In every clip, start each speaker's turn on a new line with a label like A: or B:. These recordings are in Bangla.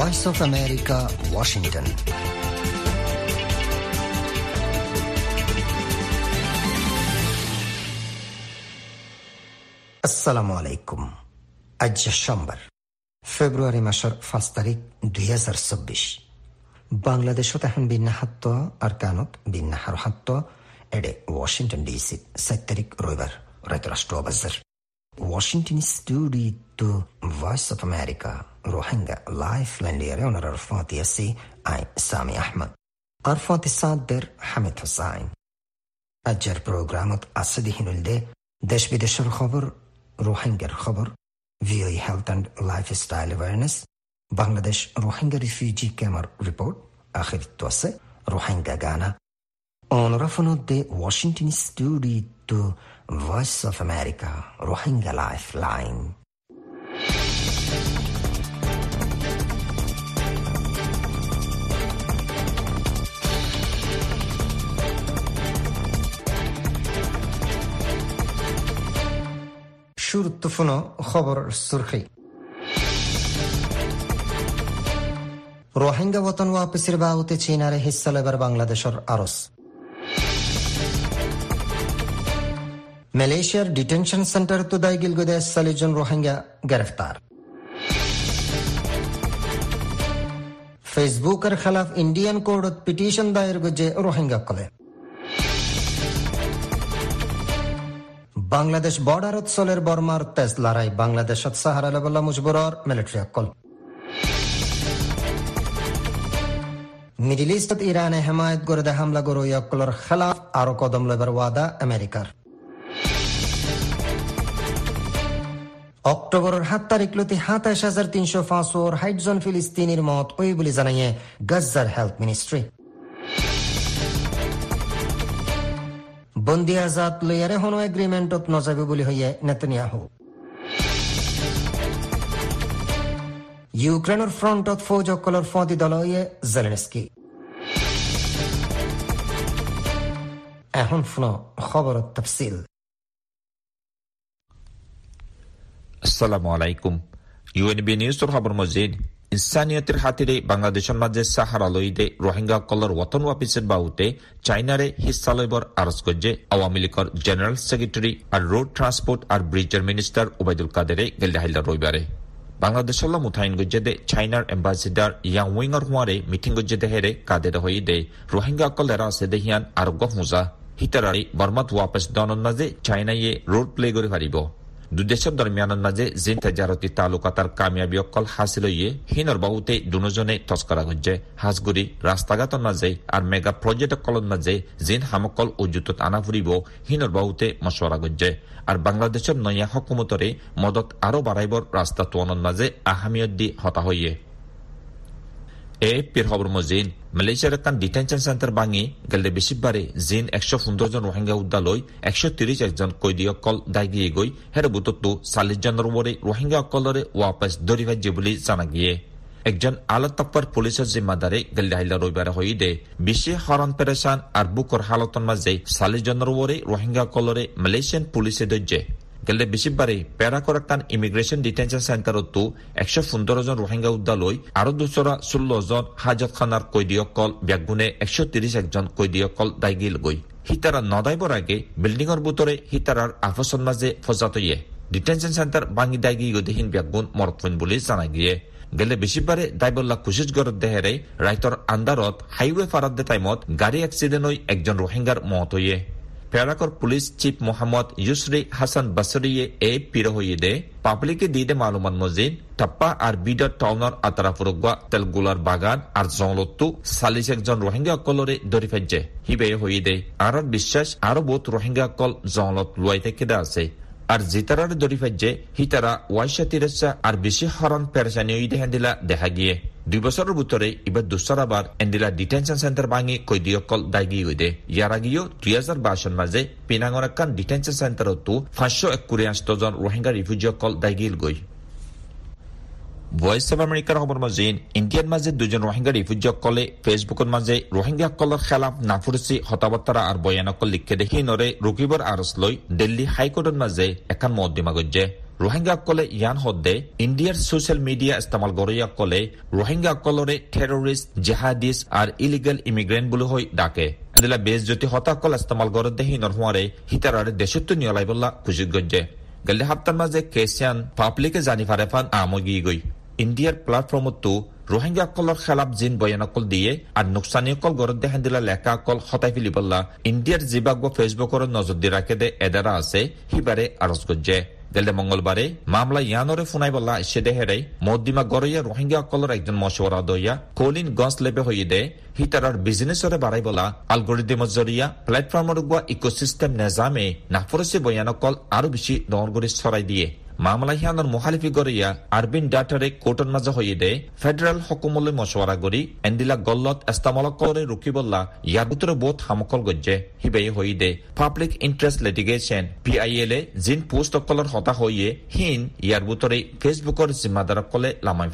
A: ভয়েস অফ আমেরিকা ওয়াশিংটন আসসালামু আলাইকুম আজ সোমবার, ফেব্রুয়ারি মাসের পাঁচ তারিখ, দুই হাজার চব্বিশ। বাংলাদেশত এখন বিন্যাহাত্ত, আর কানত বিন্যাহার হাত্ত এডে ওয়াশিংটন ডিসি, সাত তারিখ রবিবার রায়তরাষ্ট্র অবাজার Washington studio Voice of America, Rohingya Lifeline liare onar arfati asi ay Sami Ahmad. Arfati সাদদের Hamid Hossain আজকের প্রোগ্রামত আসদি হিনুলদে দেশ বিদেশের খবর রোহিঙ্গার খবর VOA health and lifestyle awareness Bangladesh Rohingya refugee ক্যামার report আখিরিত্ব আছে রোহিঙ্গা গানা অনরাফনদ্দে Washington studio voice of America Rohingya lifeline শুরুত্বফুন খবর সুরখি রোহিঙ্গা বতন ওয়াপিসির বাহুতে চীনারে হিস্সা লেবার বাংলাদেশের আরস মালয়েশিয়ার ডিটেনশন সেন্টার তুদাই গিলগুদে সালিজন রোহিঙ্গা গ্রেফতার ফেসবুকের খেলাফ ইন্ডিয়ান কোর্টত পিটিশন দায়ের গুজে রোহিঙ্গা কলে বাংলাদেশ বর্ডারত চলের বর্মার তেজ লড়াই বাংলাদেশত সাহারা লেবল্লা মুজবুরর মিলিটারি অকল মিডিল ইস্টত ইরানে হেমায়ত করে হামলা গরু অকলর খেলাফ আরও কদম লেবার ওয়াদা আমেরিকার অক্টোবরের সাত তারিখ লতি সাতাইশ হাজার তিনশো পাঁচশোর হাইটজন ফিলিস্তিনির মত ওই বলে জানাইয়ে গজ্জার হেলথ মিনিস্ট্রি। বন্দি আজাদ লইয়ারে হনো এগ্রিমেন্টত নজাবে বুলি হইয়ে নেতনিয়াহু। ইউক্রেনের ফ্রন্টত ফৌজ অকলর ফদি দল হইয়ে জেলেনস্কি। এখন ফুন খবর তফসিল।
B: আসসালামু আলাইকুম ইউএনবি নিউজৰ খবৰ মজিদ ইনসানিয়তিৰ হাতীৰে বাংলাদেশৰ মাজে চাহাৰা লৈদে ৰোহিংগাসকলৰ ৱতন ৱাপিছত বাহুতে চাইনাৰে হিচ্ছা লইবৰ আৰজ কৰিছে আৱামী লীগৰ জেনেৰেল ছেক্ৰেটাৰী আৰু ৰোড ট্ৰান্সপোৰ্ট আৰু ব্ৰিজৰ মিনিষ্টাৰ ওবায়দুল কাদেৰে গেলদাহিলা ৰবিবাৰে বাংলাদেশৰ মুঠাইন গজ্জেদে চাইনাৰ এম্বাচিডাৰ ইয়াং উইঙৰ হোৱাৰে মিটিং গজ্জেদে হেৰে কাদেৰে হৈ দে ৰোহিংগাসকল এৰা আছে দেহিয়ান আৰোগ্য হোজা হিতাৰাৰী বৰ্মাত ৱাপছ দনৰ মাজে চাইনায়ে ৰোড প্লে কৰি পাৰিব জিন তেজাৰতী তালুকাতাৰ কামিয়াবী অকল হাসিল হইয়ে হিনৰ বহুতে দুজনে তস্কৰা গজ্জে হাজগুৰি ৰাস্তা ঘাটৰ মাজে আৰু মেগা প্ৰজেক্ট অকলৰ মাজে জিন হামকল উজুতত আনা ফুৰিব হিনর বহুতে মশওয়ারা গজ্জে আৰু বাংলাদেশের নয়া হকুমতরে মদত আৰু বাঢ়াইবৰ রাস্তা তোৱনৰ মাজে আহামিয়ত দি হতা হইয়ে এএফপির খবর মজিন, মালয়েশিয়ার একখান ডিটেনশন সেন্টার ভাঙি, গেলে বেশিবারে জিন একশো পনেরো জন রোহিঙ্গা উদ্যালয় একশো তিরিশ একজন কৈদী অকল দায় গিয়ে গই হের বুততো চাল্লিশ জনের উপরে রোহিঙ্গা অকলরে ওয়াপাস দরি ভাজ্যে বলে জানা গিয়ে। একজন আলত পুলিশের জিম্মাদারে গেলে হাইলা রবিবারে হই দে। বিশ্বে হরণ পেরেশান আর বুকর হালতন মাঝে চাল্লিশ জনের উপরে রোহিঙ্গা অকলরে মালয়েশিয়ান পুলিশে দর্জে গেলে বেশিবারে প্যারাকরাক্কান ইমিগ্রেশন ডিটেনশন সেন্টারতো একশো পনেরো জন রোহিঙ্গা উদ্যালয় আরও দুশরা ষোল্ল জন হাজত খানার কৈদীসকল ব্যাগুণে একশো তিরিশ একজন কৈদীসকল দায়গিল গই হিতারা নদাইবর আগে বিল্ডিংর বুতরে হিতারার আফসন মাঝে ফজাতইয়ে ডিটেনশন সেন্টার বাঙি দায়গি গদিহীন ব্যাগুণ মরতফইন বলে জানা গিয়ে। গেলে বেশিবারে দাইবল্লা কুশিসগড় দেহেরে রাইতর আন্দারত হাইওয়ে ফারাদ্দে টাইমত গাড়ি এক্সিডেন্ট হই একজন রোহিঙ্গার মত হইয়ে প্যারাকর police chief Mohammad Yusri Hasan বাসরিয়ে এ পিরহইদে পাবলিকে দিদে মালুমান মজিদ টাপ্পা আর বিডার টাউনার আতারা ফুরগুয়া তেলগুলার বাগান আর জংলত্তু চাল্লিশ একজন রোহিঙ্গা অকলরে ধরি ফেজে হিবে হইদে আর বিশ্বাস আরও বহুত রোহিঙ্গা অকল জংলত লুয়াই থেকে আছে আর জিতারার দরিফাজ্যে ফেজে হিতারা ওয়াইশা তিরেসা আর বেশি হরণ পেরেশানি ইদে হ্যান্ডিলা দেখা গিয়ে। দুই বছরের ভিতরে এবার দুসরাবার এন্ডিলা ডিটেনশন সেন্টার ভাঙি দায়গি গইদে ইয়ার আগেও দুই হাজার বাইশের মাঝে পিনাঙ্গনাকান ডিটেনশন সেন্টারতো পাঁচশো একুরি জন রোহিঙ্গা রিফিউজিসকল দায়গিল গই। ভয়েস অব আমেৰিকাৰ খবৰ মাজে ইণ্ডিয়াৰ মাজে দুজন ৰোহিংগা ৰিফিউজিসকলে ফেচবুকৰ মাজে ৰোহিংগাসকলৰ খেলাফ নাফুৰচি হতাবতাৰা আৰু বয়ানকল লিখে দেখি নৰে ৰুকিবৰ আৰজ লৈ দিল্লী হাইকোৰ্টৰ মাজে এখন মহদ্দিমা গজ্জে। ৰোহিংগাসকলে ইয়ান সদ্দে ইণ্ডিয়াৰ ছচিয়েল মিডিয়া ইস্তেমাল গৰৈয়াসকলে ৰোহিংগাসকলৰে টেৰৰিষ্ট জেহাদিছ আৰু ইলিগেল ইমিগ্ৰেণ্ট বুলি হৈ ডাকে। দিলা বেজ যদি হতাকল ইস্তেমাল গৰদে হিনৰ হোৱাৰে হিতাৰাৰে দেশতো নিয়লাই বল্লা খুজিত গজ্জে। গেলে হাপ্তাৰ মাজে কেচিয়ান পাব্লিকে জানি ফাৰে ফান আমগি গৈ। ইণ্ডিয়াৰ প্লেটফৰ্মতো ৰোহিংগাসকলৰ খেলাপ জিন বয়ানকল দিয়ে আৰু নোকচানীসকল গৰত দেখান দিলা লেখাসকল হতাই ফেলিবল্লা ইণ্ডিয়াৰ যিবাগ ফেচবুকৰ নজৰ দি ৰাখে দে এদাৰা আছে, সিবাৰে আৰজ গজ্জে গেলে মঙ্গলবারে মামলা ইয়ানরে ফুনাইবল্লা সেদে হেরাই মদ্দিমা গরইয়া রোহিঙ্গাসকলৰ একজন মশওয়ারা দইয়া কলিন গছ লেবে হই দে হিতারার বিজনেসরে বাড়াই বলা আলগরিদিমর জরিয়া প্ল্যাটফর্মর গুয়া ইকোসিস্টেম নেজামে নাফরসি বয়ানকল আরও বেশি ডরগরি ছড়াই দিয়ে। আৰবিন ডাটাৰে কোৰ্টৰ মাজে হৈ দে ফেডাৰেল হকুমলৈ মছৱাৰা কৰি এণ্ডিলা গল্লত ৰুকিবল্লা ইয়াৰ ভিতৰত বহুত সামকল গজ্জে। সিবাই হৈ দে public interest litigation P I এলে জিন পোষ্টসকলৰ হতাশ হৈয়ে হীন ইয়াৰ ভিতৰে ফেচবুকৰ জিম্মাদাৰসকলে লামাই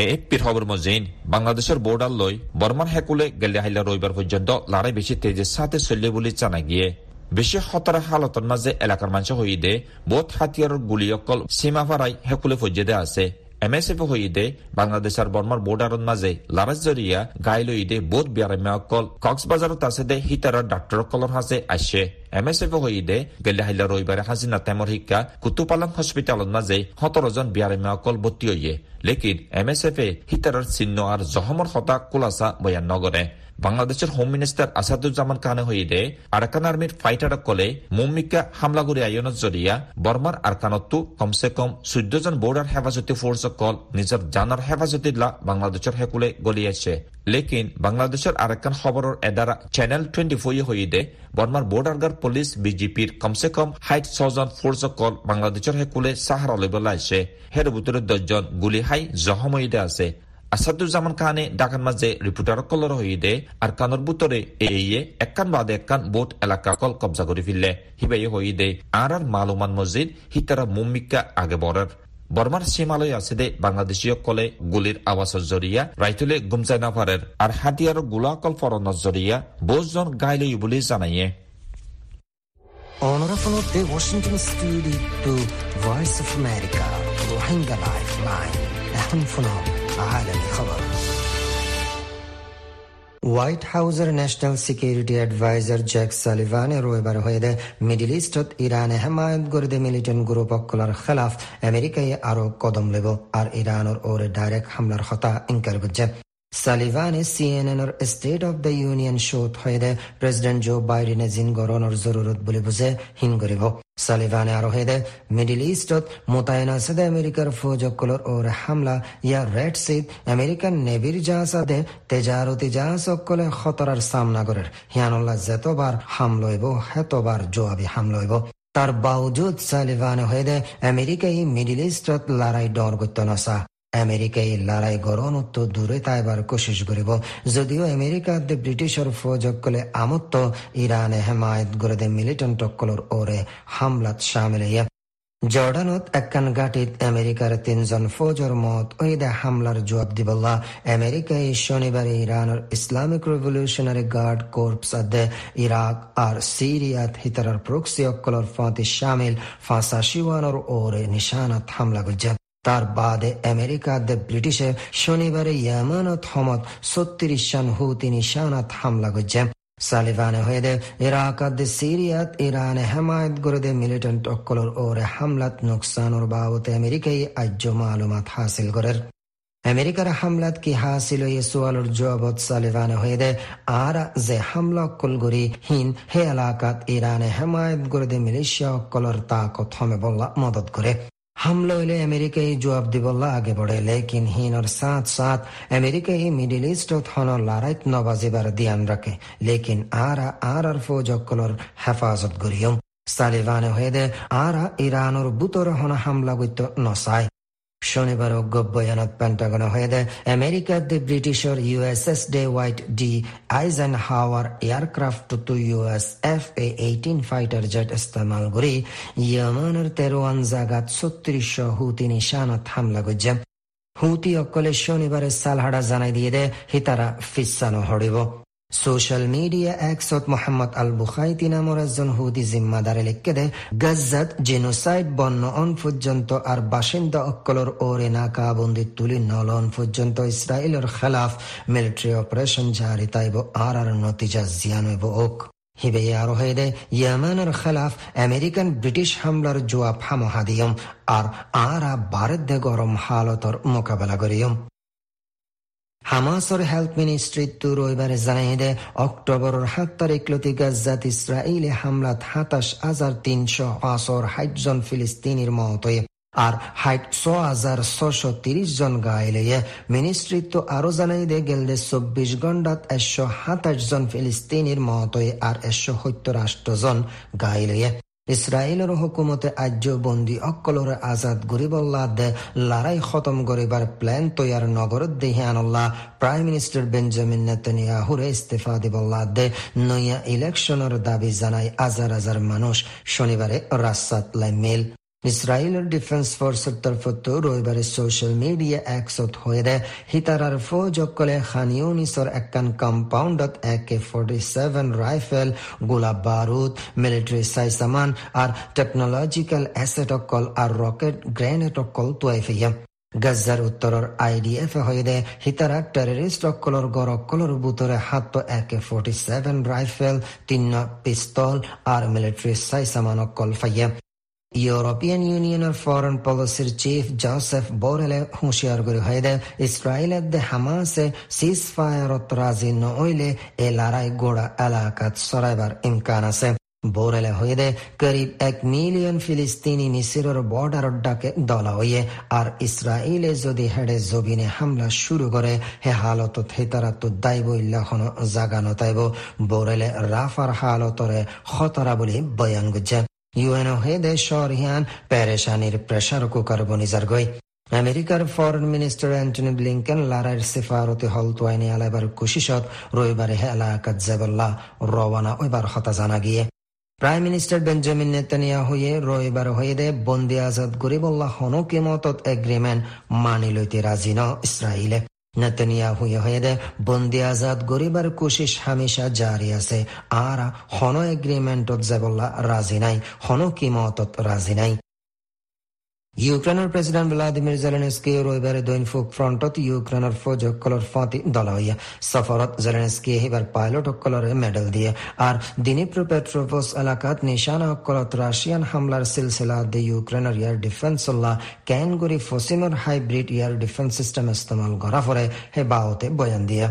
B: এ এফপিৰ খবৰ মজিন, বাংলাদেশের বর্ডার লৈ বর্মান হেকুলে গেলে হাইলা রবিবার পর্যন্ত লড়াই বেশি তেজের সাথে চললে বলে জানা গিয়ে। বেছি খতৰা হালতৰ মাজে এলেকাৰ মানুহ হৈদে বহুত হাতিয়াৰৰ গুলীসকল সীমা ফাৰাই হেকুলে ফজ্জেদে আছে। এম এছ এফ এফে হৈদে বাংলাদেশৰ বৰ্মাৰ বৰ্ডাৰৰ মাজে লাৰাজ জৰিয়া গাই লৈদে বহুত অকল কক্সবাজাৰত আছে দে হিটাৰৰ ডাক্তৰসকলৰ সাজে আছে এম এছ এফে হৈদে গেলে হাইলা ৰবিবাৰে হাজিনা টাইমৰ শিক্ষা কুতুপালং হস্পিটালত মাজে সোতৰজন বিয়াৰামীসকল ভৰ্তি হৈয়ে লেকিন এম এছ এফে হিটাৰৰ চিহ্ন আৰু জহমৰ হতা কোলাচা বয়ান নগৰে বাংলাদেশের হোম মিনিস্টার আসাদুজ্জামান খানে হইদে আরাকান আর্মির ফাইটার কলে মুম্মিকা করে আয়নত জরিয়া, বর্মার আরকানতো কমসে কম চৈধ্য জন বর্ডার হেফাজতি ফোর্স কল জানার হেফাজতি লা বাংলাদেশের হেকুলে গলিয়াছে। লেকিন বাংলাদেশের আরেকান খবরের এদারা চ্যানেল টুয়েন্টি ফোয়ে হইদে বর্মার বর্ডার গার্ড পুলিশ বিজেপির কমসে কম হাইট ছজন ফোর্স কল বাংলাদেশের হেকুলে সাহারা লইবলা আছে হের ভিতরে দশজন গুলি হাই জহমইদে আছে। আসাদুজ্জামান খানে ডাকার মাঝে রিপোর্টার কলর হইদে আর কানর বুতরে এইয়ে একখান বাদে একখান বোট এলাকা কল কবজা করে ফিরলে। হিবাই হইদে আর আর মালুমান মসজিদ, হিতারা মুম্মিকা আগে বরার বর্মার সীমালয় আছে দে বাংলাদেশীয় কলে গুলির আওয়াজের জরিয়া রাইতুলে গুমজাই নাফারের আর হাতিয়ার গোলাকল ফরনের জরিয়া বোঝজন গাইলে বলে জানাইয়ে।
A: Honor of the Washington Studio to Voice of America Rohingya Lifeline এখন ফোনাও عالمي خبر হোৱাইট হাউচৰ নেশ্যনেল ছিকিউৰিটি এডভাইজাৰ জেক চালিভানে ৰবিবাৰ হৈদে মিডিল ইষ্টত ইৰাণে হেমায়ত গৰিদে মিলিটেণ্ট গ্ৰুপসকলৰ খেলাফ আমেৰিকাই আৰু কদম ল'ব আৰু ইৰাণৰ ওৰে ডাইৰেক্ট হামলাৰ হতা ইনকাৰ কৰিছে চি এন এনৰ ষ্টেট অব দ্য ইউনিয়ন শ্ব'ত হৈদে প্ৰেছিডেণ্ট জো বাইডেনে জিন গৰণৰ জৰুৰত বুলি বুজে হীন কৰিব চালিভানে আৰু হেদে মিডিল ইষ্টত মোতায়েন আছে আমেৰিকাৰ ফৌজসকলৰ ওৰে হামলা ইয়াৰ ৰেড চিট আমেৰিকান নেভিৰ জাহাজ আদে তেজাৰতি জাহাজসকলে খতৰাৰ চামনা কৰে হিয়ানুল্লাহ যেতবাৰ হামলৈব হেতবাৰ জোৱাবি হামলৈব তাৰ বাউজুদ চালিভানে হেদে আমেৰিকাই মিডিল ইষ্টত লৰাই ডৰ গত্য নচা আমেরিকাই লড়াই গরণত্ব দূরে তাইবার কোশিশ করিব। যদিও আমেরিকাত ব্রিটিশর ফৌজকলে আমত্ত, ইরানে হেমায়ত গড়ে মিলিটেন্ট অকলর ওরে হামলাত সামিল জর্ডানত একখান গাটিত আমেরিকার তিনজন ফৌজর মত ওইদে হামলার জবাব দিবল্লা আমেরিকায় শনিবারে ইরানের ইসলামিক রেভলিউশনারি গার্ড কোর্পস আদে ইরাক আর সিরিয়াত হিতার প্রক্সি অকলর ফাঁতি সামিল ফাঁসা শিওয়ানোর ওরে নিশানাত হামলা গুজব তার বাদে আমেরিকাতে ব্রিটিশে শনিবারে ইয়ামানত হমত ছত্রিশ জন হুতি নিশানাত হামলা করছে। সালিভানে হয়েদে ইরাকাত সিরিয়াত ইরানে হেমায়ত গরদে মিলিটেন্ট অকলর ওরে হামলাত নুকসানোর বাবতে আমেরিকাই আজ্য মালুমাত হাসিল করের। আমেরিকার হামলাত কি হাসিল এই সোয়ালর জবাবত সালিভানে হয়েদে আর যে হামলা কলগরি হিন হে এলাকাত ইরানে হেমায়ত গরদে মিলিশিয়া অকলর তাকত হমে বল্লা মদত করে। हमलो ले अमेरिका जवाब दिबल्ला आगे बढ़े लेकिन हिन और साथ साथ अमेरिका ही मिडिल ईस्ट थन लाराइत नबाजिबार ध्यान रखे लेकिन आरा आर আর ফৌজ অকলর হেফাজত করিয়ম সালিভানে হয়ে দে আরা ইরানোর বুতর হন হামলা গইত নসায় শনিবার অজ্ঞবয়ানত পেন্টাগন হয়ে দেয়। আমেরিকার the ব্রিটিশর USS Dwight D Eisenhower aircraft to US F A eighteen fighter jet ইস্তেমাল করে। ইয়মানের তেরোয়ান জাগাত ছত্রিশ হুতি নিশানত হামলা করছে। হুতি অকলে শনিবারে সালহাডা জানাই দিয়ে দে হিতারা ফিসানো হড়িব সোশ্যাল মিডিয়া একসত মোহাম্মদ আল বুখাইতি নামর একজন হুদি জিম্মাদারে লিখে দে, গজ্জাত জেনোসাইড বন্য অন পর্যন্ত আর বাসিন্দা অক্কলর ওরে নাকাবন্দি তুলি নলন পর্যন্ত ইসরায়েলের খেলাফ। মিলিটারি অপারেশন জারি তাইব, আর আর নতিজা জিয়ানব ওক। হিবে আরও হয়ে ইয়ামানের খেলাফ আমেরিকান ব্রিটিশ হামলার জোয়াব হামহাদিয়ম আর আরা ভারত গরম হালতর মোকাবেলা করিয়ম। হামাসর হেলথ মিনিস্ট্রিটো রবিবারে জানাই দে অক্টোবরের সাত তারিখ লতি গাজাত ইসরায়েলি হামলাত সাতাশ হাজার তিনশো পাঁচর ষাট জন ফিলিস্তিনির মতই। আর হাইট ছ হাজার ছশ তিরিশ জন গাইলে মিনিস্ট্রিত্ব আরও জানাই দে, গেলদে চব্বিশ ঘণ্টাত একশো সাতাশ জন ফিলিস্তিনির মতই আর একশো সত্তর জন গাইলে ইছৰাইলৰ হুকুমতে আজ্য বন্দী অকলৰে আজাদ গরিবল্লাদ দে লৰাই খতম কৰিবাৰ প্লেন তৈয়াৰ নগৰত দেহি আনল্লা প্ৰাইম মিনিষ্টাৰ বেঞ্জামিন নেতানিয়াহুৰে ইস্তেফা দিবল্লাদ দে। ইলেকশনের দাবি দাবি জনাই হাজাৰ হাজাৰ মানুহ শনিবাৰে ৰাস্তাত লাই ইছৰাইলৰ ডিফেন্স ফৰ্চৰ তৰফতো ৰবিবাৰে ছচিয়েল মিডিয়া একচত হৈৰে হিতাৰাৰ ফৌজসকলে খানিউনিছৰ একান কম্পাউণ্ডত A K forty seven rifle গোলা বাৰুদ মিলিটাৰী চাইচামান আৰু টেকনলজিকেল এছেটসকল আৰু ৰকেট গ্ৰেনেডসকল তুৱাই ফিয়া গাজাৰ উত্তৰৰ আই ডি এফে হৈদে হিতাৰাক টেৰৰিষ্টসকলৰ গড়সকলৰ বুটৰে সাত A K forty seven rifle তিন পিষ্টল আৰু মিলিটাৰী চাইচামানসকল ফাইয়া। ইউৰোপিয়ান ইউনিয়নের ফরেন পলিসির চিফ জোসেফ বোরেলে হুঁশিয়ার করে হয়ে ইসরায়েলের দে হামাসে সিজ ফায়ারত রাজি নহইলে এ লড়াই গোড়া এলাকাত সরাইবার ইমকান আছে। বোরেলে হয়ে দে করিব এক মিলিয়ন ফিলিস্তিনি মিসিরের বর্ডার ডাকে দলা হইয়ে, আর ইসরায়েলে যদি হেডে জবিনে হামলা শুরু করে, হে হালত হেতারা তো দায়ব ইল্লাহন জাগানো তাইব। বোরেলে রাফার হালতরে খতরা বলে বয়ান গুজ্জা শহরিয়ান পেরেশানির প্রেসার কুকার বনিজার গই। আমেরিকার ফরেন মিনিস্টার অ্যান্টনি ব্লিংকেন লারাইর সেফারতে হলতোয়াইনি আলাইবার কুশিসত রবিবারে এলাকাত জেবল্লা রওয়ানা ওইবার হতা জানা গিয়ে। প্রাইম মিনিস্টার বেঞ্জামিন নেতানিয়া হয়ে রবিবার হয়ে দে বন্দি আজাদ গরিবল্লাহ হনো কিমতত এগ্রিমেন্ট মানি লইতে রাজি ন ইসরায়েলে নেতানিয়াহুয়েহেদে বন্দি আজাদ গরিবার কোশিস হামেশা জারি আছে। আর হন এগ্রিমেন্টত যাবলা রাজি নাই, হন কিমতত ৰাজি নাই। ইউক্ৰেইনৰ প্ৰেছিডেণ্ট ভ্লাডিমিৰ জেলেনস্কিয়ে ৰবিবাৰে দৈনিক ফ্ৰণ্টত ইউক্ৰেইনৰ ফৌজসকলৰ ফতি দলাইয়া সফৰত জেলেনস্কিয়ে এইবাৰ পাইলটসকলৰে মেডেল দিয়ে। আৰু দিনিপ্ৰ পেট্ৰপছ এলেকাত নিশানাসকলত ৰাছিয়ান হামলাৰ চিলচিলাত দি ইউক্ৰেইনৰ ইয়াৰ ডিফেন্সল্লা কেন কৰি ফচিমৰ হাইব্ৰিড ইয়াৰ ডিফেন্স চিষ্টেম ইস্তেমাল কৰা ফৰে সেই বাওতে বয়ান দিয়ে।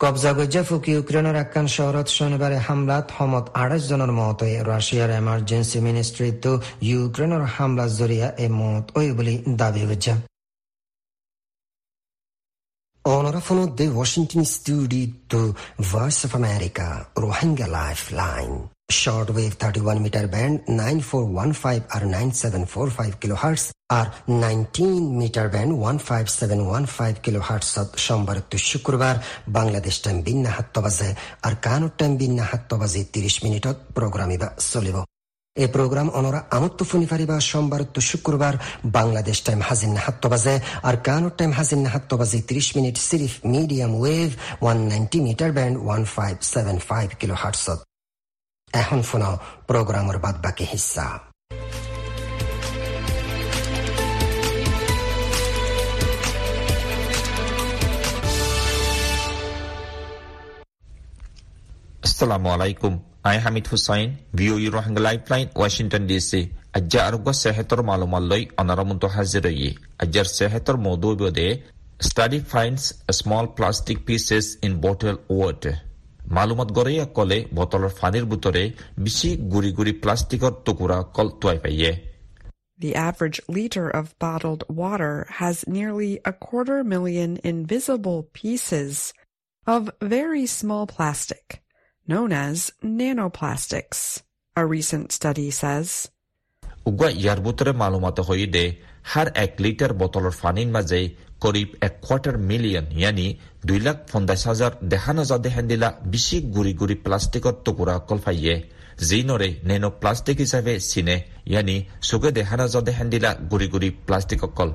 A: কবজাগজ্জা ফুকি ইউক্রেনের একখান শহরত শনিবারে হামলাত সমত আড়াইশ জনের মত রাশিয়ার এমার্জেন্সি মিনিস্ট্রি তো ইউক্রেনের হামলা জৰিয়া এই মত হয় বুলি দাবি দাবি গজ্জা Onorevole de Washington Studio to Voice of America, Rohingya Lifeline. Shortwave 31 meter band 9415 or 9745 kilohertz R nineteen metre band one five seven one five kilo হার্টসত সোমবার তো শুক্রবার বাংলাদেশ টাইম বিন্না হাত্ত বাজে আর কানুর টাইম বিন্না হাত্ত বাজে তিরিশ মিনিটত প্রোগ্রাম ইবা চলিব এই প্রোগ্রাম অনরা আমত্ত ফুনি ফারিবা সোমবার তো শুক্রবার বাংলাদেশ টাইম হাজিন হাত্ত বাজে আর কানুর টাইম হাজিন হাত্ত বাজে তিরিশ minute সিরিফ medium wave one ninety metre band one five seven five kilo হার্টসত এখন শোনাও প্রোগ্রামের বাদ বাকি হিস্সা
B: Assalamu alaikum. I Hamid Hussain, VOA Rohingya Lifeline, Washington DC. Ajja arugga sehetor malumalloi anaramuntu hazirayi. Ajjar sehetor modu bode study finds a small plastic pieces in bottle water. মালুমত গড়েয়া কলে বটলৰ ফানিৰ বুটৰে বেছি গুৰি গুৰি প্লাষ্টিকৰ টুকুৰা কল টুৱাই পাইয়ে
C: The average liter of bottled water has nearly a quarter million invisible pieces of very small plastic, known as nanoplastics, a recent study says.
B: উগা ইয়াৰ বুটৰে মালুমত হৈ দে হাৰ এক লিটাৰ বটলৰ ফানিৰ মাজে করিব এক কোয়ার্টার মিলিয়ন ইয়ানি দুই লাখ পঞ্চাশ হাজার দেখা নজা হেন্দিলা বেশি গুড়ি গুড়ি প্লাষ্টিকর টুকুরা অকল ফাইয়ে যি নরে নেনো প্লাষ্টিক হিসাবে চিনে ইয়ানি চুকে দেখা নজা হেন্দিলা গুড়ি গুড়ি প্লাষ্টিক অকল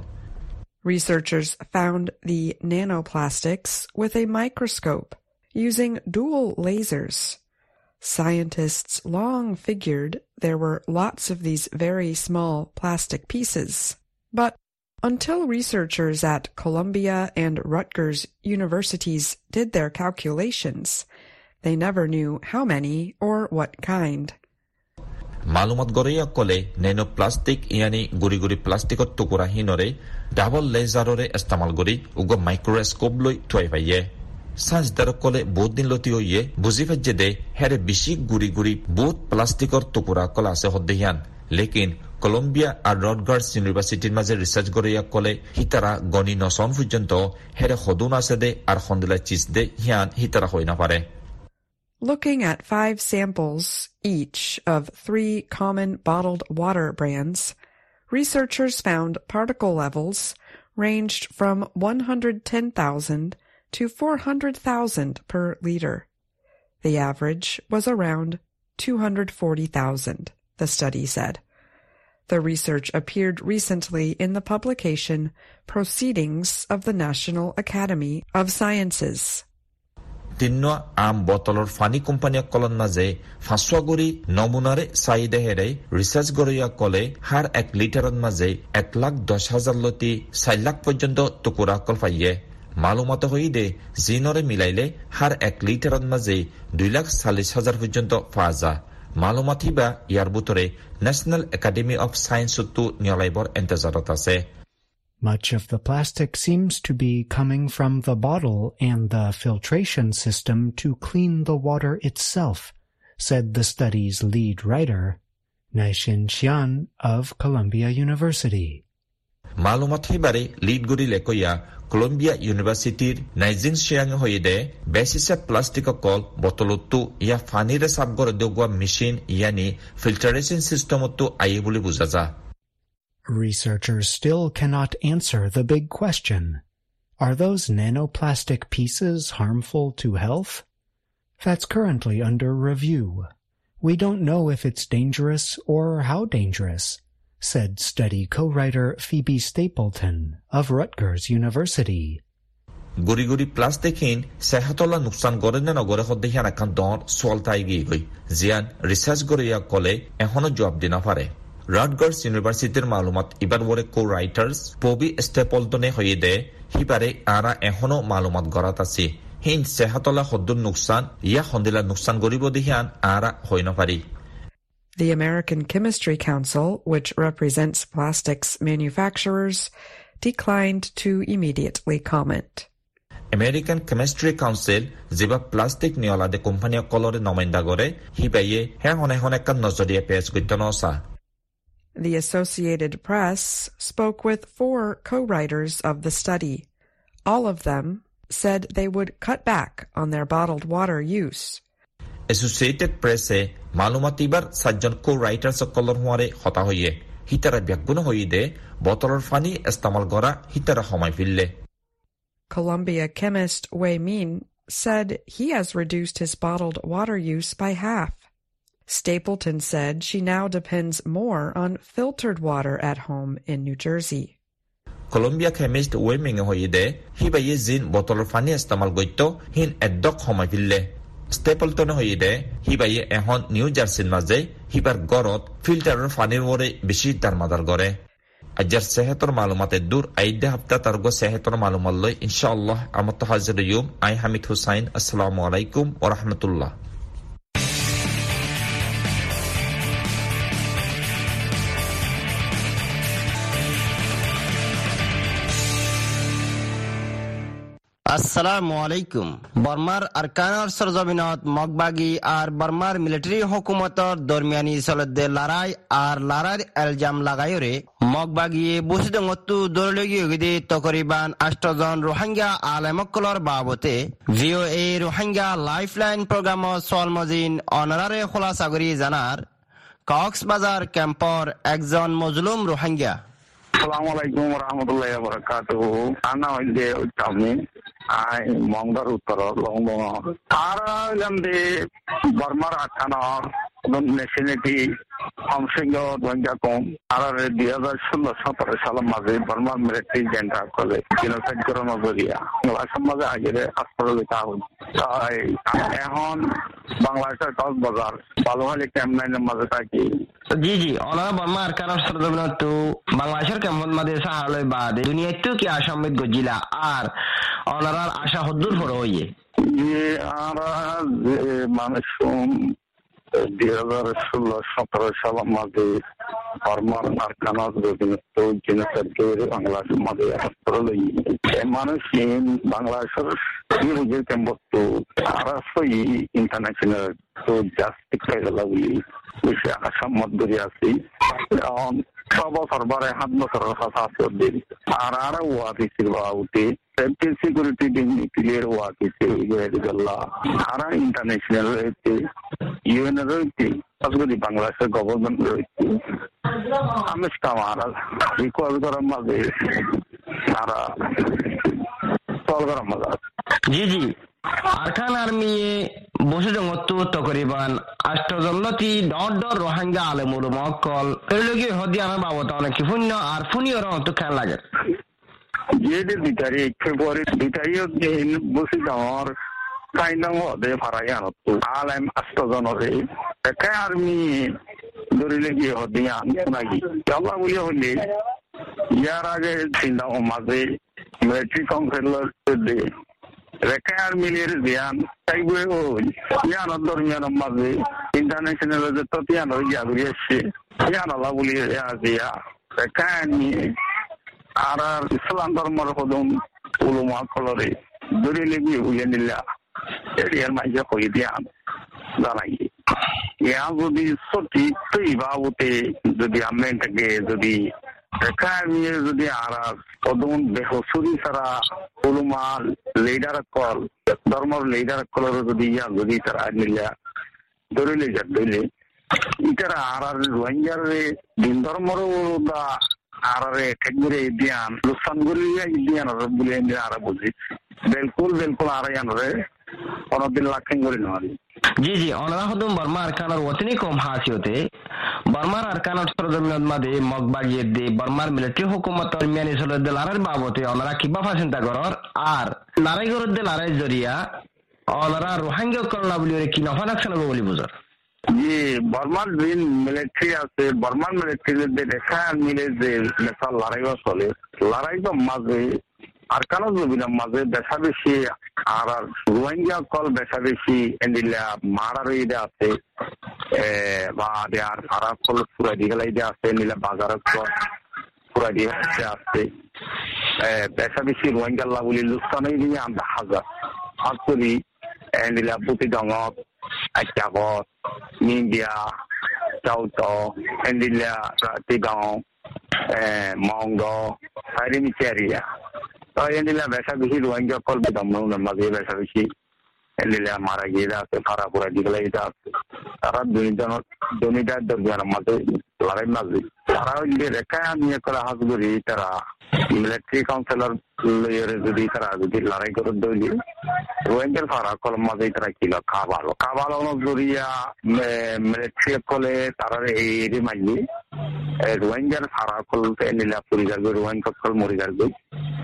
C: Researchers found the nanoplastics with a microscope using dual lasers. Scientists long figured there were lots of these very small plastic pieces. But until researchers at Columbia and Rutgers universities did their calculations, they never knew how many or what kind.
B: মালুমত গৰৈয়াসকলে নেনো plastic ইয়ানি গুৰি গুৰি প্লাষ্টিকৰ টুকুৰাহীনৰে ডাবল লেজাৰৰে ইস্তেমাল কৰি উগ মাইক্ৰস্কোপ লৈ থৈ পাইয়ে চাইন্সদাৰসকলে বহুত দিন লতি হৈয়ে বুজি পাইছে দে হেৰে বেছি গুৰি গুৰি বহুত প্লাষ্টিকৰ টুকুৰা কলা আছে সদ্দেহিয়ান লেকিন কলম্বিয়া আৰু ৰডগাৰ্ডছ ইউনিভাৰ্চিটিৰ মাজে ৰিচাৰ্চ গৰৈয়াসকলে সিতাৰা গণি নচন পৰ্যন্ত হেৰে সদুন আছে দে আৰু সন্দিলা চিজ দে সিয়ান সিতাৰা হৈ নাপাৰে।
C: Looking at five samples each of three common bottled water brands, researchers found particle levels ranged from 110,000 to 400,000 per liter. The average was around 240,000, the study said. The research appeared recently in the publication Proceedings of the National Academy of Sciences.
B: তিন্ন আম বটলৰ ফানি কোম্পানীসকলৰ মাজে ফাঁচুৱা কৰি নমুনাৰে চাহিদাহেৰে ৰিচাৰ্চ গৰীয়া কলে হাৰ এক লিটাৰৰ মাজে এক লাখ দহ হাজাৰ লতি চাৰি লাখ পৰ্যন্ত টুকুৰা কল পাইয়ে মালুমত হৈ দে জিনৰে মিলাইলে হাৰ এক লিটাৰৰ মাজে দুই লাখ চাল্লিছ হাজাৰ পৰ্যন্ত পোৱা যা মালুমাত হিবা ইয়াৰ বুটৰে নেশ্যনেল একাডেমী অৱ ছায়েন্সতো নিয়লাইবৰ এণ্টেজাৰত আছে
D: Much of the plastic seems to be coming from the bottle and the filtration system to clean the water itself, said the study's lead writer, Naishin Xian of Columbia University.
B: মালুমাত সেইবাৰে lead গৰিলে কৈয়া Colombia ইউনিভাৰ্চিটিৰ নাইজিং শ্বিয়াং হৈদে বেচিছে প্লাষ্টিক কল বটলতো ইয়া ফানিৰে চাবগৰ দগোৱা মেচিন ইয়ানি ফিল্টাৰেশ্যন চিষ্টেমতো আয়ে বুলি বুজা যা
D: Researchers still cannot answer the big question. Are those nanoplastic pieces harmful to health? That's currently under review. We don't know if it's dangerous or how dangerous, Said study co-writer Phoebe Stapleton of Rutgers University.
B: গুৰি গুৰি প্লাষ্টিকহীন চেহাতলা নোকচান কৰে নে নগৰে সদ্দেহিয়ান এখন দৰ চলতাই গৈ জিয়ান ৰিচাৰ্চ কৰি কলে এখনও জবাব দি নাপাৰে ৰাটগাৰ্ছ ইউনিভাৰ্চিটিৰ মালুমাত ইবাৰ বৰে কো ৰাইটাৰ্ছ পবি ষ্টেপলটনে হৈ দে সিবাৰে আৰা এখনও মালুমাত গৰাত আছে। হিন চেহাতলা সদ্দুৰ নোকচান ইয়া সন্দিলা নোকচান কৰিব দিহিয়ান আৰা হৈ নাপাৰি
C: The American Chemistry Council, which represents plastics manufacturers, declined to immediately comment.
B: American chemistry council যিবা প্লাষ্টিক নিয়লাদে কোম্পানীসকলৰে নমাইন্দা কৰে সিবাইয়ে হে হনে হনে একান নজৰীয়া পেজ গত্য নচা
C: The Associated Press spoke with four co-writers of the study. All of them said they would cut back on their bottled water use.
B: Associated প্ৰেছে মালুমাত এইবাৰ চাৰিজন কো ৰাইটাৰসকলৰ হোৱাৰে হতা হৈয়ে হিতাৰা ব্যাগুণ হৈ দে বটলৰ পানী ইস্তেমাল কৰা হিতাৰা সময় ফিৰিলে
C: Columbia chemist Wei Min said he has reduced his bottled water use by half. Stapleton said she now depends more on filtered water at home in New Jersey.
B: Columbia chemist ৱেমিঙে হৈ দে সিবাইয়ে জিন বটলৰ পানী ইস্তেমাল গত্য হিন এডক সময় ফিৰিলে ষ্টেপলটনে হৈ দে সিবাইয়ে এখন নিউ জাৰ্চিৰ মাজে সিবাৰ গড়ত ফিল্টাৰৰ পানীৰ ওৰে বেছি দাৰমাদাৰ কৰে। আজাৰ চেহেতৰ মালুমাতে দূৰ আইদে হাপ্তা তাৰ্গ চেহেতৰ মালুমাত লৈ ইনশাআল্লাহ আমত হাজিৰ ইউম আই হামিদ হুছাইন, আসসালামু আলাইকুম ওৰহমতুল্লাহ
E: আসসালামু আলাইকুম। বর্মার আরকানর সরজমিনত, মগবাগি আর বর্মার মিলিটারি হুকুমতর দরমিয়ানি চলদে লড়াই আর লড়াইর এলজাম লাগাইরে মগবাগিয়ে বুসিদঙ্গতু দরলগিয়ে তকরিবান আষ্টজন রোহিঙ্গা আলেমকলর বাবতে ভিও এ রোহিঙ্গা লাইফলাইন প্রোগ্রাম সলমজিন অনারারে খোলাসাগরি জানার কক্সবাজার ক্যাম্পর একজন মজলুম রোহিঙ্গা।
F: আসসালামু আলাইকুম রহমতুল্লাহ বরকাত আনা হইলে আমি আই মংদার উত্তর লংবং আর হইলাম যে বর্মার আখানর নেশনালিটি হমসিংহ রোহিঙ্গা কম আর দুই হাজার ষোলো সতেরো সালের মাঝে বর্মার মিলিটারি জেন্ডার করে জিনোসাইড করানো জরিয়া মাঝে আগে আস্পলিকা তাই এখন বাংলাদেশের কক্সবাজার বালুহালি ক্যাম্প নাইনের মাঝে থাকি
E: জি জি অনারা বর্মা আর কারণ তো বাংলাদেশের কেমন মাঝে সাহালয় বাদ দুনিয়াতেও কি আসামিত গজিলা আর অনারার আশা হদ্দুর ফর হইয়ে
F: যে আমরা মানুষ দুই হাজার ষোলো সতেরো সালের মাঝে হরমোন আর কানাজ তো জিনিসের বাংলাদেশের মাঝে অস্ত্র লই মানুষ বাংলাদেশের বুঝে কেমবস্তু আর ইন্টারন্যাশনাল তো জাস্টিক গেলা বলি বেশি আসাম মধ্যে আছি বছর বারে সাত বছরের কথা আছে আর আর ওয়া দিছিল উঠে সেফটি সিকিউরিটি দিন ক্লিয়ার ওয়া দিছে গেলা আর ইন্টারন্যাশনাল রয়েছে ইউএন রয়েছে বাংলাদেশের গভর্নমেন্ট রয়েছে কামার রিকোয়াল করার মাঝে সল করার মাঝে
E: জি জি আরখান আর্মি বসে জঙ্গত তকরিবান আষ্টজল্লতি ডর রোহিঙ্গা আলেমুর মক্কল এগুলোকে হদি আমার বাবত অনেক ফুন্য আর ফুনি ওরা অত খেয়াল লাগে
F: আর্মি গিয়ে হলে ইয়ার আগে চিন্তা মাঝে মিলিটারি কাউন্সিলর রেখার মিলির ধ্যান তাইবে ওই ইয়ান দরমিয়ান মাঝে ইন্টারন্যাশনাল যে তো তিয়ান হই যা ঘুরে এসছে ইয়ান আল্লাহ বলি দিয়া রেখার নিয়ে আর আর ইসলাম ধর্মর কদম উলুমা কলরে দূরে লেগে উইয়ে নিলা। এরিয়ার মাঝে হই দিয়ান? জানাই যদি তুই বাবুতে যদি আমেন্টাকে যদি নিয়ে যদি আর কদম বেহসুরি ছাড়া উলুমা লিডার কল, ধর্মর লিডার কলর যদি ইয়া যদি তারা নিলা ধরিলে যা ধরিলে ইতারা আর আর রোহিঙ্গার দিন ধর্মর গুলিয়া দিয়ান বলে আর বুঝি বিলকুল বিলকুল আর ইয়ানরে অনদিন লাখিং করে নেওয়ারি
E: জি জি বর্মা কম বর্মার মাদে দে বর্মার মিলিটারি হুকুমত মিয়ানি সলদে লারার বাবতে কিবা ফাসিন্তা করর আর লারাই জরিয়া রোহিঙ্গা করলা বলি কি নফানাক সানব বলি বুঝর
F: জি, বর্মার দিন মিলিটারি আছে, বর্মার মিলিটারি যে রেখা মিলে যে নেশা লড়াই চলে, লড়াই তো মাঝে, আর কেন জবিনার মাঝে বেশা বেশি আর আর রোহিঙ্গা কল বেশা বেশি এন্ডিলা মারার ইদে আছে বা আর আর কল পুরা দিগলা ইদে আছে নিলা বাজার কল পুরা দিগলা আছে বেশা বেশি রোহিঙ্গা লাগুলি লুকসানই দিয়ে আমরা হাজার আসলি এন্ডিলা বুতি ডঙত အချကောမြင်းပြတောက်တော်အန်ဒီလာတေကောင်အဲမောင်တော်ဖိုင်ရင်းချယ်ရီယာတော့အန်ဒီလာဝက်ဆာဘီရှိလိုအင်ဂျောကောလ်ဘဒမ်နုံနမဂေဝက်ဆာဘီရှိ পুরা দিগলা এটা আছে রেখা নিয়ে করা হাজগুড়ি তারা মিলিটারি কাউন্সিলর লইরে যদি তারা যদি লড়াই করে দইলি রোহিঙ্গার ফারা কল মাঝে তারা কিল কাবালো। কাবালো জরিয়া মিলিটারি কলে তারা এই এরি মাঝে রোহিঙ্গার ফারা কল এন্ডিলা পরিবার রোহিঙ্গা কল মরিগার গই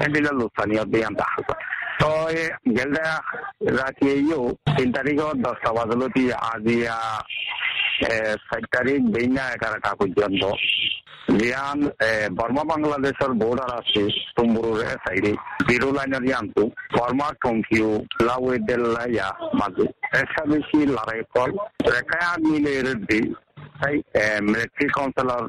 F: এন্ডিলা লোসানিয়া বেয়ান দেখা তো গেলদা রাতি ইয়ো তিন তারিখত দশটা বাজলতি আজিয়া ষাট তারিখ বেইনা এগারোটা পর্যন্ত জিয়ান বর্মা বাংলাদেশের বর্ডার আছে তুম্বুরের সাইডে জিরো লাইনের ইয়ান্তু বর্মা টঙ্কিও লাউয়ে দেল্লাইয়া মাঝে এসা বেশি লড়াই কল। রেখায় মিলে দি মিলিটারি কাউন্সিলর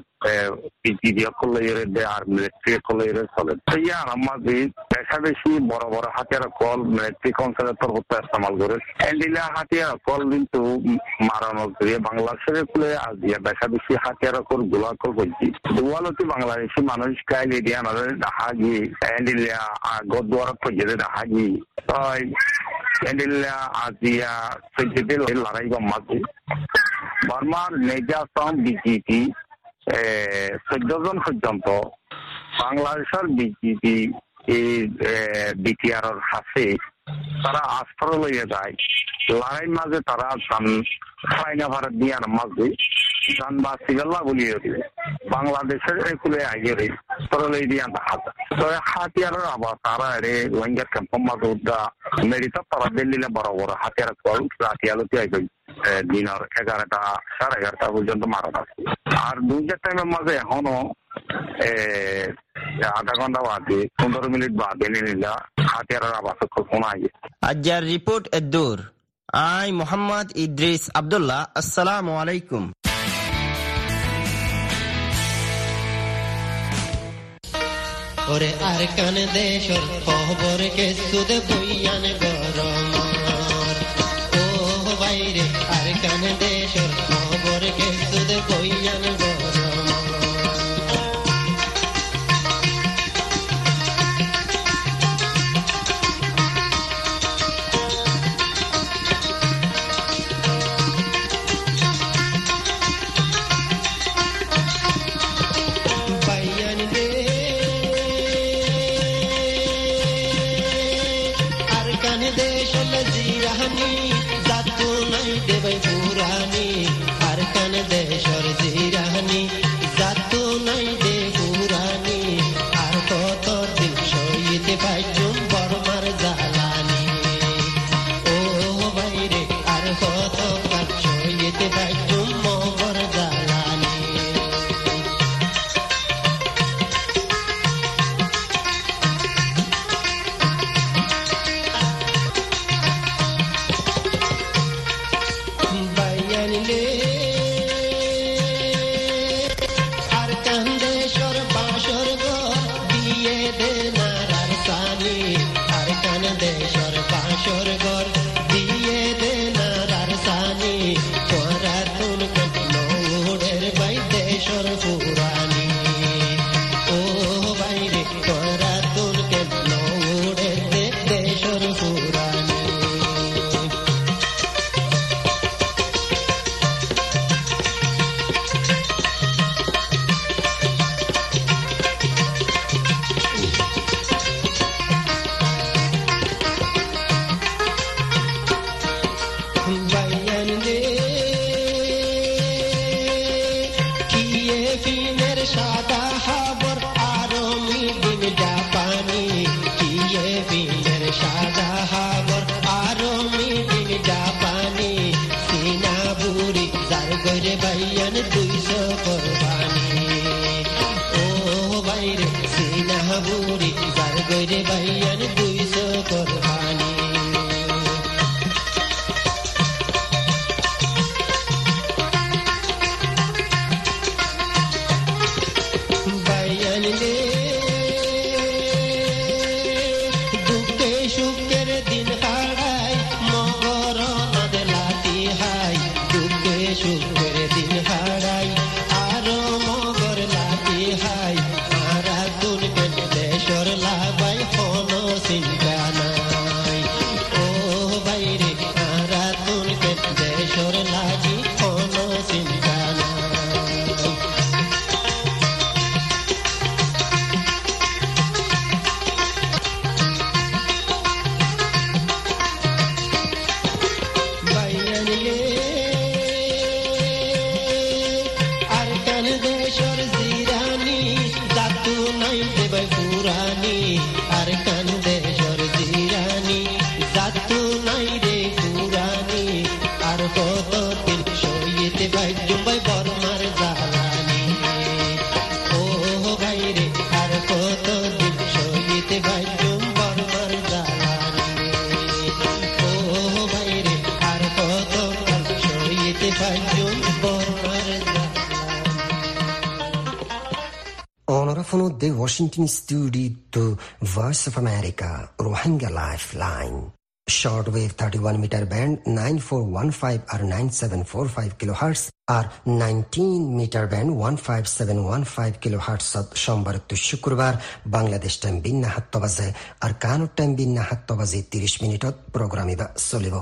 F: পিজিডি করলে আর মিলিটারি করলে চলে তাই আমাদের বেশা বেশি বড় বড় হাতিয়ার কল মিলিটারি কাউন্সিলর তরফ ইস্তেমাল করে এন্ডিলা হাতিয়ার কল কিন্তু মারানো দিয়ে বাংলাদেশের কুলে আজিয়া বেশা বেশি হাতিয়ার কল গোলা কল বলছি দুয়ালতি বাংলাদেশি মানুষ এদিয়া নরে দেখা গিয়ে এন্ডিলা গদুয়ার তাই এন্ডিলা আজিয়া সজ্জিতে লড়াই গম্মাতে বর্মার নেজাসম বিজেপি চৈধ্য জন পর্যন্ত বাংলাদেশের বিজেপি এই বিটিআর আছে তারা আস্থার লইয়ে যায়। লড়াই মাঝে তারা খাইনা ভারত দিয়ার মাঝে জানবা সিগাল্লা বলিয়ে দিবে। বাংলাদেশের একুলে আগে রে সরলে দিয়ে হাত তো হাতিয়ার আবার তারা রে লঙ্গার ক্যাম্প মাদুদা মেডিতা তারা দিল্লিলে বড় বড় হাতিয়ার কল রাতি আলোতে আইবে দিনের এগারোটা, সাড়ে এগারোটা পর্যন্ত মারা যাচ্ছে। আর দুইটার টাইমের মাঝে এখনও আধা ঘণ্টা বাদে পনেরো মিনিট বাদে হাতিয়ার
G: আজ্জার রিপোর্ট এদ্দুর আই মোহাম্মদ ইদ্রিস আব্দুল্লাহ আসসালামু আলাইকুম।
H: ওরে আর কান দেশর খবর কে সুদ বইয়ান গরম। যার গরে বাইয়ান দুইশো
A: de Studio to Voice of America, Rohingya Lifeline. Shortwave 31 meter band 9415 or 9745 kilohertz আর 19 মিটার ব্যান্ড 15715 কিলোহার্টজ সোমবার তো শুক্রবার বাংলাদেশ টাইম বিন্না হাত্ত বাজে আর কানুর টাইম বিন্না হাত্ত বাজে 30 মিনিটত প্রোগ্রামিবা চলিব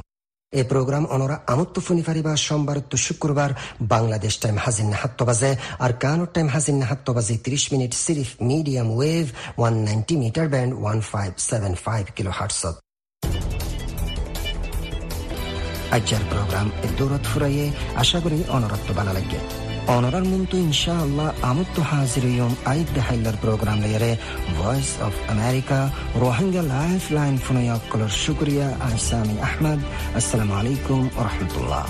A: এই প্রোগ্রাম অনরা আমত্ত ফুনিফারিবা সোমবার তো শুক্রবার বাংলাদেশ টাইম হাজিন হাত্ত বাজে আর কানো টাইম হাজিন হাত্ত বাজে 30 minute সিরিফ medium wave 190 metre band 1575 kilohertz. আজকের প্রোগ্রাম দৌলত ফুরাইয়ে আশা করি অনরত্ব বানা লাগে onarar muntu inshaallah amuttu haziriyon aidda haylar programlayare voice of america rohingya lifeline funayoq qilur shukriya ansami ahmad assalomu alaykum va rahmatulloh